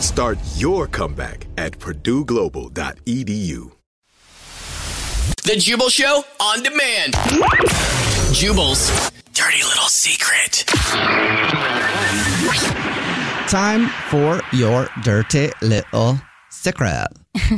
Start your comeback at purdueglobal.edu. The Jubal Show on demand. Jubal's dirty little secret. Time for your dirty little secret.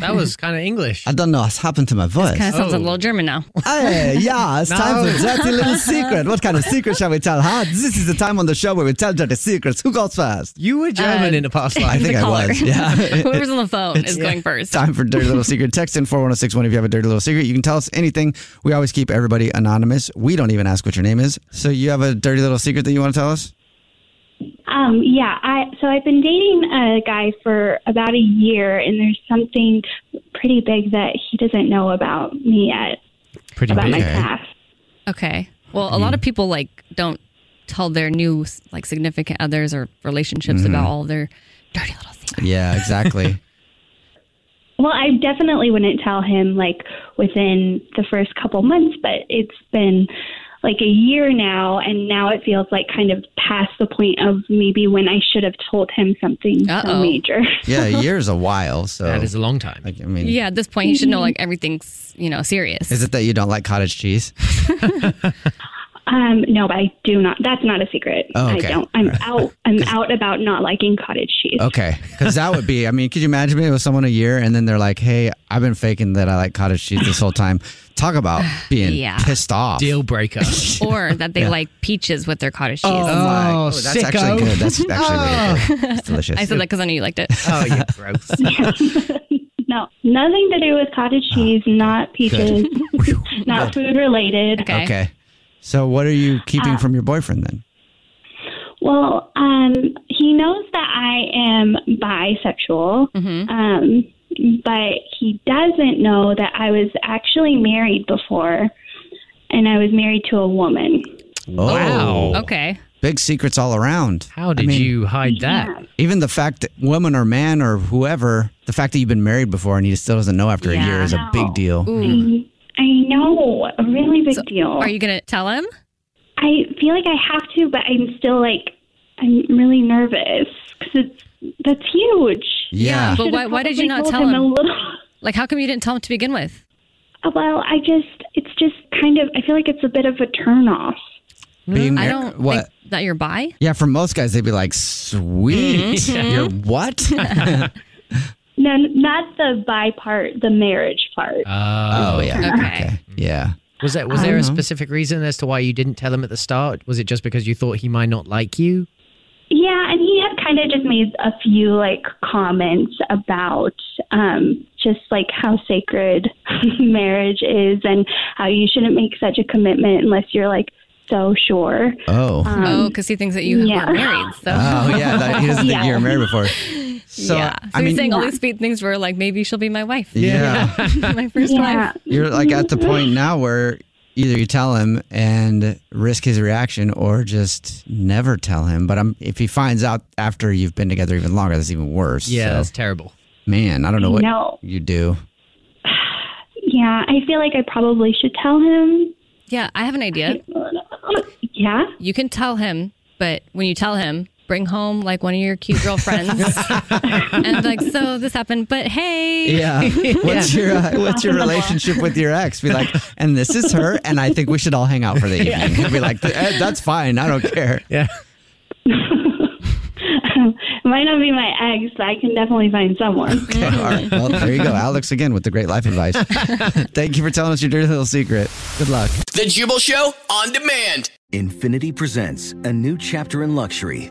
That was kind of English. I don't know what's happened to my voice. Kind of sounds Oh. a little German now. Hey, yeah, it's time for dirty little secret. What kind of secret shall we tell? Huh? This is the time on the show where we tell dirty secrets. Who goes first? You were German Uh, in the past I life. think The I caller. was. Yeah. Whoever's on the phone is going first. Time for dirty little secret. Text in 41061 if you have a dirty little secret. You can tell us anything. We always keep everybody anonymous. We don't even ask what your name is. So you have a dirty little secret that you want to tell us? Um, yeah, I so I've been dating a guy for about a year, and there's something pretty big that he doesn't know about me yet, Pretty much about my Okay. past. Okay. Well, a lot of people like don't tell their new like significant others or relationships about all their dirty little secrets. Yeah, exactly. Well, I definitely wouldn't tell him like within the first couple months, but it's been like a year now, and now it feels like kind of past the point of maybe when I should have told him something Uh-oh. major. yeah, a year's a while. So That is a long time. like, I mean, Yeah, at this point, you should know mm-hmm. like everything's you know serious. is it that you don't like cottage cheese? Um, no, but I do not. That's not a secret. Oh, okay. I don't. I'm out. I'm out about not liking cottage cheese. Okay, because that would be. I mean, could you imagine me with someone a year and then they're like, "Hey, I've been faking that I like cottage cheese this whole time." Talk about being Yeah. pissed off. Deal breaker. or that they like peaches with their cottage cheese. my- Oh, that's sicko. actually good. That's actually really good. It's delicious. I said that because I knew you liked it. oh, yeah, gross. No, nothing to do with cottage cheese. Not peaches. not food related. Okay. okay. So, what are you keeping Uh, from your boyfriend then? Well, um, he knows that I am bisexual, Mm-hmm. um, but he doesn't know that I was actually married before, and I was married to a woman. Oh, Wow. Okay. Big secrets all around. How I did mean, you hide that? Yeah. Even the fact that woman or man or whoever, the fact that you've been married before and he still doesn't know after a year is a big deal. Ooh. I know, a really big deal. Are you gonna tell him? I feel like I have to, but I'm still like, I'm really nervous because it's that's huge. Yeah. But why- why did you not tell him? A little, Like, how come you didn't tell him to begin with? well, I just, it's just kind of, I feel like it's a bit of a turnoff. Being I mar- don't what? think that you're bi. Yeah, for most guys, they'd be like, "Sweet, Mm-hmm. you're what?" No, not the bi part, the marriage part. oh yeah, Okay. yeah. Was there was there a specific reason as to why you didn't tell him at the start? Was it just because you thought he might not like you? Yeah, and he had kind of just made a few like comments about um just like how sacred marriage is and how you shouldn't make such a commitment unless you're like so sure. Oh, Um, oh, because he thinks that you yeah. weren't married. So. oh yeah. That, he doesn't think Yeah. you were married before. So yeah. So I you're mean, saying all these sweet things were like maybe she'll be my wife. yeah, my first yeah. wife. you're like at the point now where either you tell him and risk his reaction, or just never tell him. But I'm if he finds out after you've been together even longer, that's even worse. Yeah, So, that's terrible. man, I don't know what No. you do. Yeah, I feel like I probably should tell him. Yeah, I have an idea. Yeah. You can tell him, but when you tell him, bring home like one of your cute girlfriends and like, so this happened, but hey. Yeah. What's your uh, what's your relationship with your ex? Be like, and this is her, and I think we should all hang out for the evening. Be like, "Eh, that's fine. I don't care. Yeah. might not be my ex, but I can definitely find someone. Okay, all right. Well, there you go. Alex again with the great life advice. Thank you for telling us your dirty little secret. Good luck. The Jubal Show on demand. Infiniti presents a new chapter in luxury,